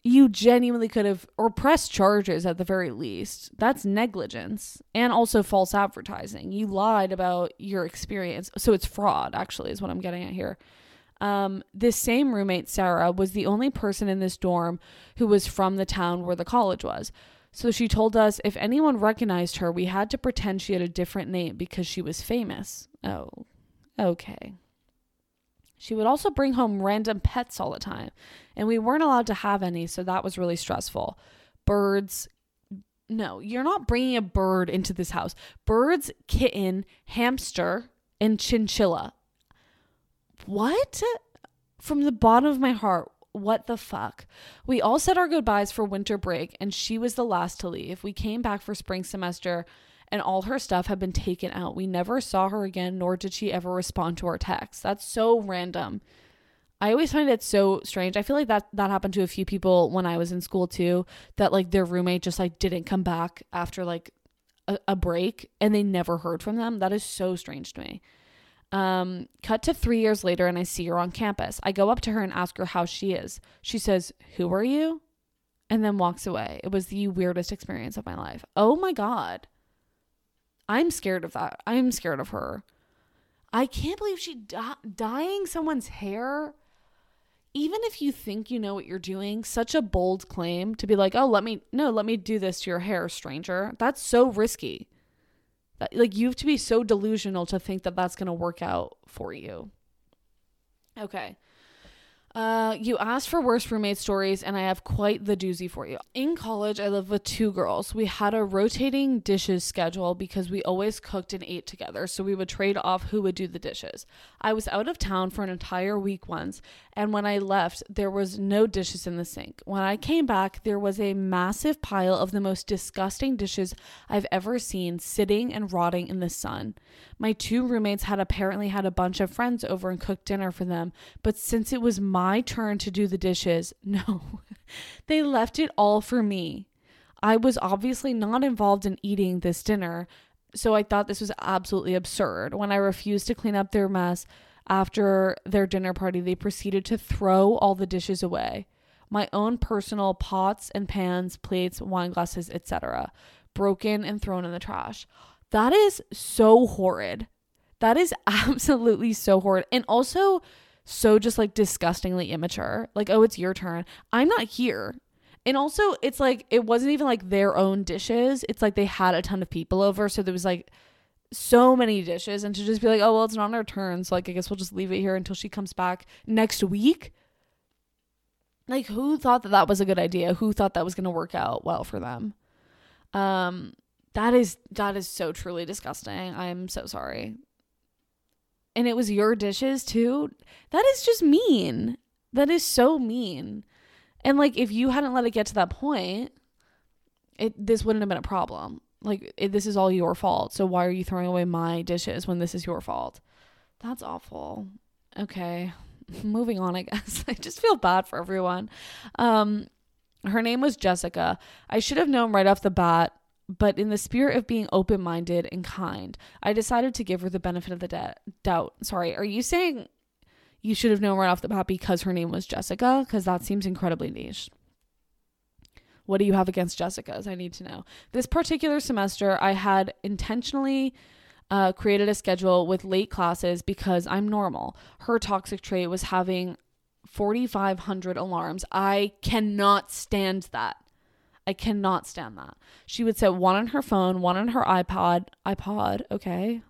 Speaker 1: you genuinely could have or pressed charges at the very least. That's negligence and also false advertising. You lied about your experience. So it's fraud, actually, is what I'm getting at here. Um, this same roommate, Sarah, was the only person in this dorm who was from the town where the college was. So she told us if anyone recognized her, we had to pretend she had a different name because she was famous. Oh, okay. She would also bring home random pets all the time, and we weren't allowed to have any, so that was really stressful. Birds, no, you're not bringing a bird into this house. Birds, kitten, hamster, and chinchilla. What? From the bottom of my heart, what the fuck? We all said our goodbyes for winter break, and she was the last to leave. We came back for spring semester and all her stuff had been taken out. We never saw her again, nor did she ever respond to our texts. That's so random. I always find it so strange. I feel like that that happened to a few people when I was in school too. That like their roommate just like didn't come back after like a, a break, and they never heard from them. That is so strange to me. Um, cut to three years later, and I see her on campus. I go up to her and ask her how she is. She says, "Who are you?" and then walks away. It was the weirdest experience of my life. Oh my god. I'm scared of that. I'm scared of her. I can't believe she di- dyeing someone's hair. Even if you think you know what you're doing, such a bold claim to be like, "Oh, let me no, let me do this to your hair, stranger." That's so risky. That, like you have to be so delusional to think that that's going to work out for you. Okay. Uh, you asked for worst roommate stories, and I have quite the doozy for you. In college, I lived with two girls. We had a rotating dishes schedule because we always cooked and ate together, so we would trade off who would do the dishes. I was out of town for an entire week once, and when I left, there was no dishes in the sink. When I came back, there was a massive pile of the most disgusting dishes I've ever seen sitting and rotting in the sun. My two roommates had apparently had a bunch of friends over and cooked dinner for them, but since it was my turn to do the dishes. No, they left it all for me. I was obviously not involved in eating this dinner, so I thought this was absolutely absurd. When I refused to clean up their mess after their dinner party, they proceeded to throw all the dishes away. My own personal pots and pans, plates, wine glasses, etc., broken and thrown in the trash. That is so horrid. That is absolutely so horrid. And also, so just like disgustingly immature. Like, oh, it's your turn. I'm not here. And also, it's like it wasn't even like their own dishes. It's like they had a ton of people over, so there was like so many dishes, and to just be like, oh well, it's not our turn, so like I guess we'll just leave it here until she comes back next week. Like, who thought that that was a good idea? Who thought that was going to work out well for them? Um, that is that is so truly disgusting. I'm so sorry and it was your dishes too. That is just mean. That is so mean. And like if you hadn't let it get to that point, it this wouldn't have been a problem. Like it, this is all your fault. So why are you throwing away my dishes when this is your fault? That's awful. Okay. Moving on, I guess. I just feel bad for everyone. Um her name was Jessica. I should have known right off the bat but in the spirit of being open minded and kind, I decided to give her the benefit of the de- doubt. Sorry, are you saying you should have known right off the bat because her name was Jessica, because that seems incredibly niche. What do you have against Jessica's? I need to know. This particular semester, I had intentionally uh, created a schedule with late classes because I'm normal. Her toxic trait was having 4,500 alarms. I cannot stand that. I cannot stand that. She would set one on her phone, one on her iPod, iPod, okay.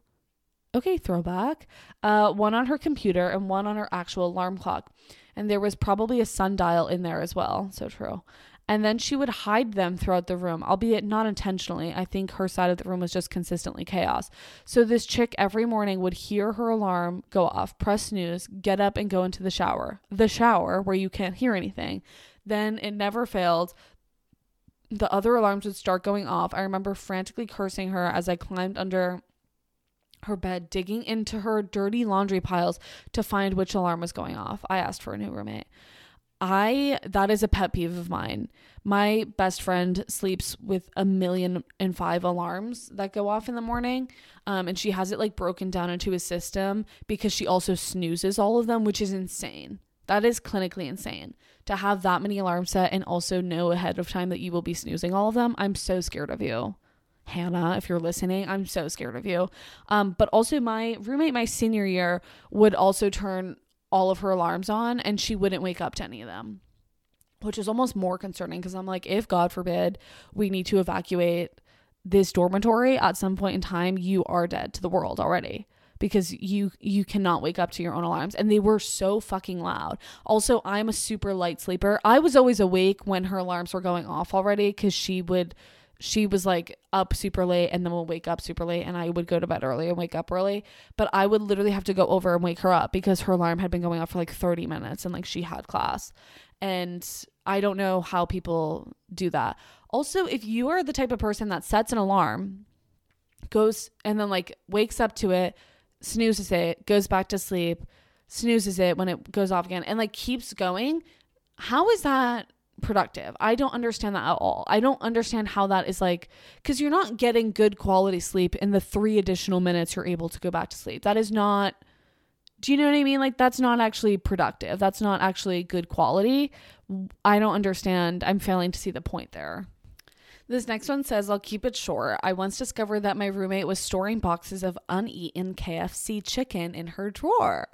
Speaker 1: Okay, throwback. Uh, one on her computer and one on her actual alarm clock. And there was probably a sundial in there as well. So true. And then she would hide them throughout the room, albeit not intentionally. I think her side of the room was just consistently chaos. So this chick every morning would hear her alarm go off, press snooze, get up and go into the shower. The shower where you can't hear anything. Then it never failed the other alarms would start going off. I remember frantically cursing her as I climbed under her bed, digging into her dirty laundry piles to find which alarm was going off. I asked for a new roommate. I that is a pet peeve of mine. My best friend sleeps with a million and five alarms that go off in the morning. Um, and she has it like broken down into a system because she also snoozes all of them, which is insane. That is clinically insane to have that many alarms set and also know ahead of time that you will be snoozing all of them. I'm so scared of you. Hannah, if you're listening, I'm so scared of you. Um, but also, my roommate, my senior year, would also turn all of her alarms on and she wouldn't wake up to any of them, which is almost more concerning because I'm like, if God forbid we need to evacuate this dormitory at some point in time, you are dead to the world already because you you cannot wake up to your own alarms and they were so fucking loud. Also, I'm a super light sleeper. I was always awake when her alarms were going off already cuz she would she was like up super late and then would wake up super late and I would go to bed early and wake up early. But I would literally have to go over and wake her up because her alarm had been going off for like 30 minutes and like she had class. And I don't know how people do that. Also, if you are the type of person that sets an alarm, goes and then like wakes up to it, snoozes it, goes back to sleep, snoozes it when it goes off again, and like keeps going. How is that productive? I don't understand that at all. I don't understand how that is like, because you're not getting good quality sleep in the three additional minutes you're able to go back to sleep. That is not. Do you know what I mean? Like, that's not actually productive. That's not actually good quality. I don't understand. I'm failing to see the point there. This next one says, I'll keep it short. I once discovered that my roommate was storing boxes of uneaten KFC chicken in her drawer.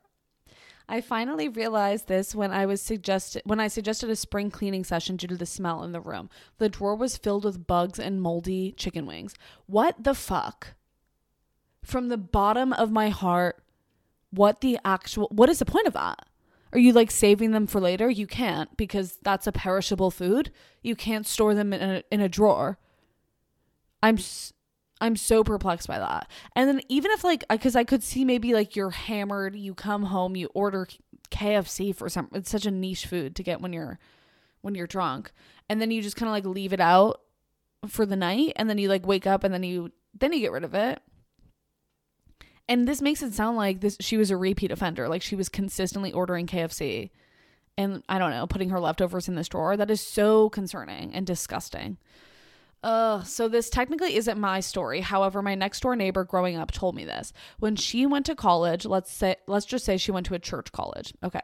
Speaker 1: I finally realized this when I was suggested when I suggested a spring cleaning session due to the smell in the room. The drawer was filled with bugs and moldy chicken wings. What the fuck? From the bottom of my heart, what the actual what is the point of that? Are you like saving them for later? You can't because that's a perishable food. You can't store them in a, in a drawer. I'm I'm so perplexed by that. And then even if like cuz I could see maybe like you're hammered, you come home, you order KFC for some it's such a niche food to get when you're when you're drunk. And then you just kind of like leave it out for the night and then you like wake up and then you then you get rid of it and this makes it sound like this she was a repeat offender like she was consistently ordering kfc and i don't know putting her leftovers in this drawer that is so concerning and disgusting uh, so this technically isn't my story. However, my next door neighbor growing up told me this. When she went to college, let's say let's just say she went to a church college. Okay.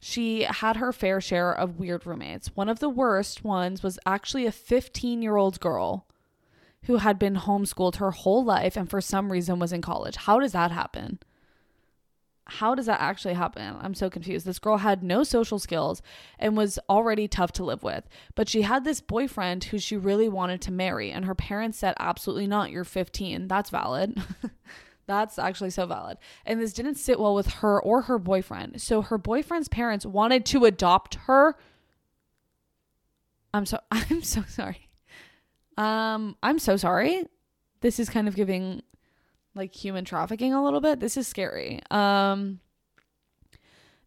Speaker 1: She had her fair share of weird roommates. One of the worst ones was actually a 15-year-old girl who had been homeschooled her whole life and for some reason was in college. How does that happen? How does that actually happen? I'm so confused. This girl had no social skills and was already tough to live with, but she had this boyfriend who she really wanted to marry, and her parents said, Absolutely not, you're 15. That's valid. That's actually so valid. And this didn't sit well with her or her boyfriend. So her boyfriend's parents wanted to adopt her. I'm so I'm so sorry. Um, I'm so sorry. This is kind of giving like human trafficking a little bit. This is scary. Um,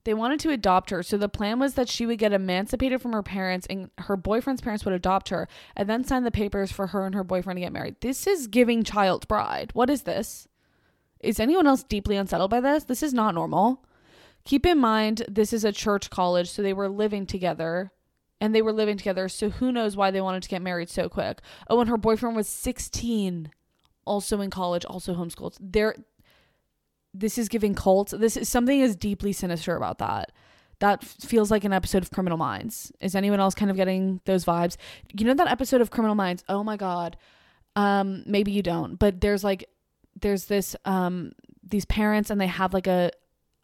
Speaker 1: they wanted to adopt her. So the plan was that she would get emancipated from her parents and her boyfriend's parents would adopt her and then sign the papers for her and her boyfriend to get married. This is giving child bride. What is this? Is anyone else deeply unsettled by this? This is not normal. Keep in mind, this is a church college, so they were living together and they were living together. So who knows why they wanted to get married so quick? Oh, and her boyfriend was 16, also in college, also homeschooled. There this is giving cults. This is something is deeply sinister about that. That feels like an episode of Criminal Minds. Is anyone else kind of getting those vibes? You know that episode of Criminal Minds? Oh my god. Um maybe you don't, but there's like there's this um these parents and they have like a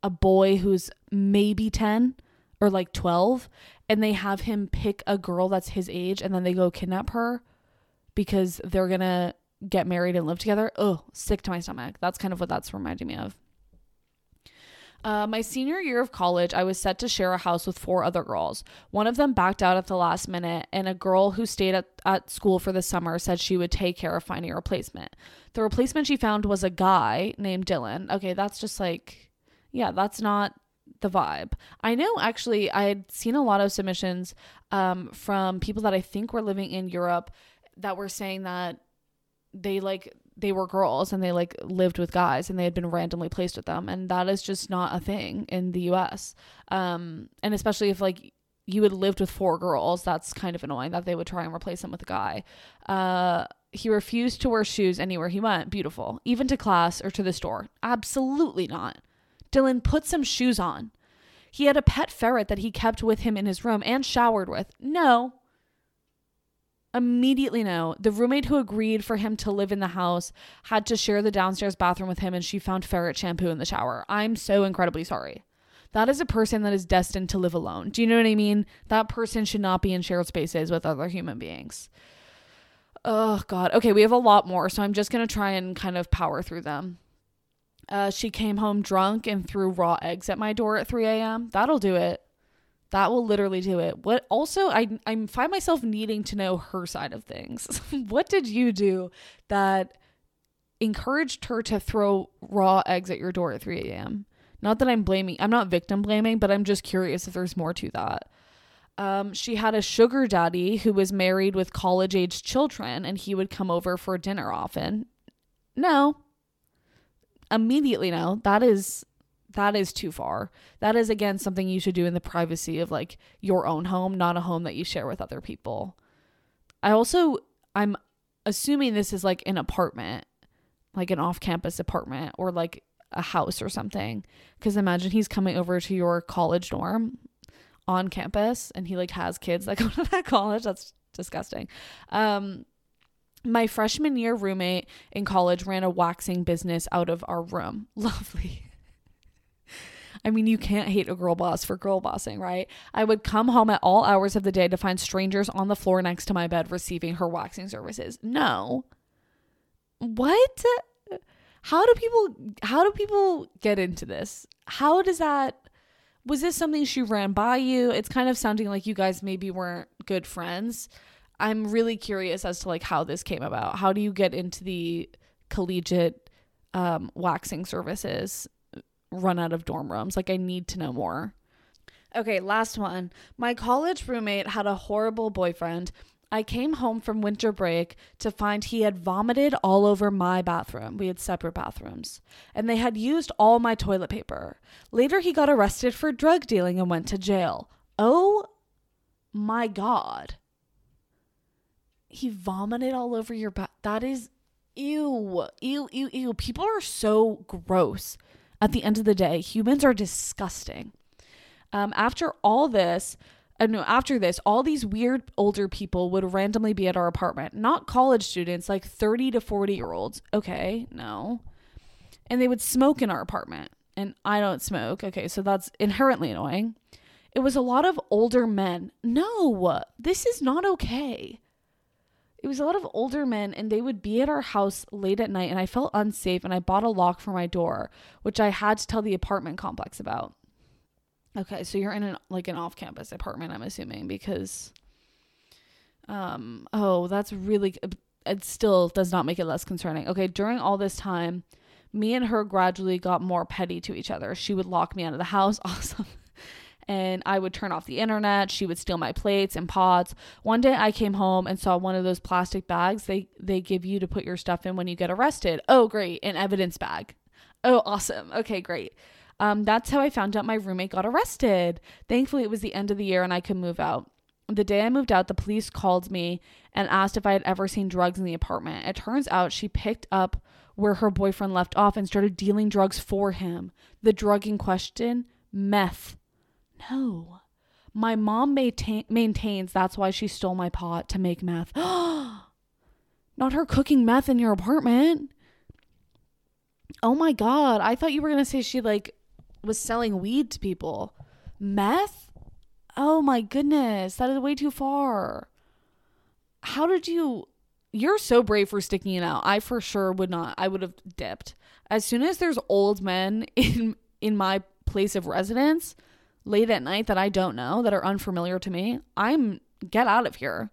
Speaker 1: a boy who's maybe 10 or like 12 and they have him pick a girl that's his age and then they go kidnap her because they're going to get married and live together. Oh, sick to my stomach. That's kind of what that's reminding me of. Uh, my senior year of college, I was set to share a house with four other girls. One of them backed out at the last minute, and a girl who stayed at, at school for the summer said she would take care of finding a replacement. The replacement she found was a guy named Dylan. Okay, that's just like, yeah, that's not the vibe. I know actually, I had seen a lot of submissions um, from people that I think were living in Europe that were saying that they like they were girls and they like lived with guys and they had been randomly placed with them and that is just not a thing in the US um and especially if like you had lived with four girls that's kind of annoying that they would try and replace him with a guy. Uh he refused to wear shoes anywhere he went. Beautiful. Even to class or to the store. Absolutely not. Dylan put some shoes on. He had a pet ferret that he kept with him in his room and showered with. No immediately no. The roommate who agreed for him to live in the house had to share the downstairs bathroom with him and she found ferret shampoo in the shower. I'm so incredibly sorry. That is a person that is destined to live alone. Do you know what I mean? That person should not be in shared spaces with other human beings. Oh, God. Okay, we have a lot more, so I'm just going to try and kind of power through them. Uh, she came home drunk and threw raw eggs at my door at 3 a.m. That'll do it. That will literally do it. What also I I find myself needing to know her side of things. what did you do that encouraged her to throw raw eggs at your door at 3 a.m.? Not that I'm blaming, I'm not victim blaming, but I'm just curious if there's more to that. Um, she had a sugar daddy who was married with college age children and he would come over for dinner often. No. Immediately no. That is that is too far. That is again something you should do in the privacy of like your own home, not a home that you share with other people. I also I'm assuming this is like an apartment, like an off-campus apartment or like a house or something cuz imagine he's coming over to your college dorm on campus and he like has kids that go to that college. That's disgusting. Um my freshman year roommate in college ran a waxing business out of our room. Lovely. I mean, you can't hate a girl boss for girl bossing, right? I would come home at all hours of the day to find strangers on the floor next to my bed receiving her waxing services. No. What? How do people how do people get into this? How does that was this something she ran by you? It's kind of sounding like you guys maybe weren't good friends. I'm really curious as to like how this came about. How do you get into the collegiate um, waxing services run out of dorm rooms. Like, I need to know more. Okay, last one. My college roommate had a horrible boyfriend. I came home from winter break to find he had vomited all over my bathroom. We had separate bathrooms. And they had used all my toilet paper. Later, he got arrested for drug dealing and went to jail. Oh my God. He vomited all over your bath. That is ew, ew, ew, ew. People are so gross at the end of the day, humans are disgusting. Um, after all this, uh, no, after this, all these weird older people would randomly be at our apartment. Not college students, like 30 to 40 year olds. Okay, no. And they would smoke in our apartment. And I don't smoke. Okay, so that's inherently annoying. It was a lot of older men. No, this is not okay it was a lot of older men and they would be at our house late at night and I felt unsafe and I bought a lock for my door, which I had to tell the apartment complex about. Okay, so you're in an like an off-campus apartment, I'm assuming, because um oh, that's really it still does not make it less concerning. Okay, during all this time, me and her gradually got more petty to each other. She would lock me out of the house. Awesome and I would turn off the internet. She would steal my plates and pots. One day I came home and saw one of those plastic bags they they give you to put your stuff in when you get arrested. Oh, great, an evidence bag. Oh, awesome. Okay, great. Um, that's how I found out my roommate got arrested. Thankfully, it was the end of the year and I could move out. The day I moved out, the police called me and asked if I had ever seen drugs in the apartment. It turns out she picked up where her boyfriend left off and started dealing drugs for him. The drug in question, meth. No. My mom maintain- maintains that's why she stole my pot to make meth. Not her cooking meth in your apartment. Oh my god, I thought you were going to say she like was selling weed to people. Meth? Oh my goodness, that is way too far. How did you You're so brave for sticking it out. I for sure would not. I would have dipped. As soon as there's old men in in my place of residence late at night that I don't know, that are unfamiliar to me, I'm get out of here.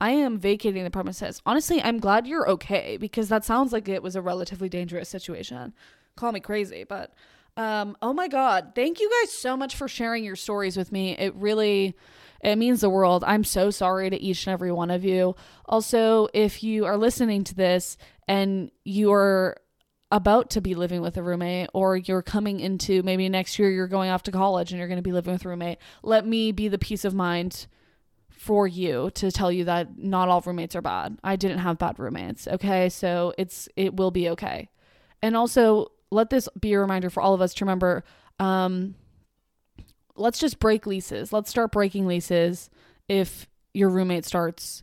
Speaker 1: I am vacating the premises. Honestly, I'm glad you're okay because that sounds like it was a relatively dangerous situation. Call me crazy, but um oh my god, thank you guys so much for sharing your stories with me. It really it means the world. I'm so sorry to each and every one of you. Also, if you are listening to this and you're about to be living with a roommate or you're coming into maybe next year you're going off to college and you're going to be living with a roommate, let me be the peace of mind for you to tell you that not all roommates are bad. I didn't have bad roommates, okay? So it's it will be okay. And also let this be a reminder for all of us to remember um let's just break leases. Let's start breaking leases if your roommate starts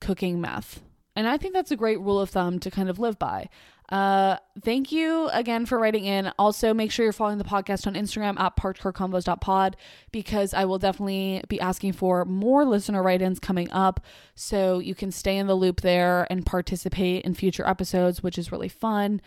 Speaker 1: cooking meth. And I think that's a great rule of thumb to kind of live by. Uh, thank you again for writing in. Also, make sure you're following the podcast on Instagram at parkedcarconvos.pod because I will definitely be asking for more listener write ins coming up. So you can stay in the loop there and participate in future episodes, which is really fun.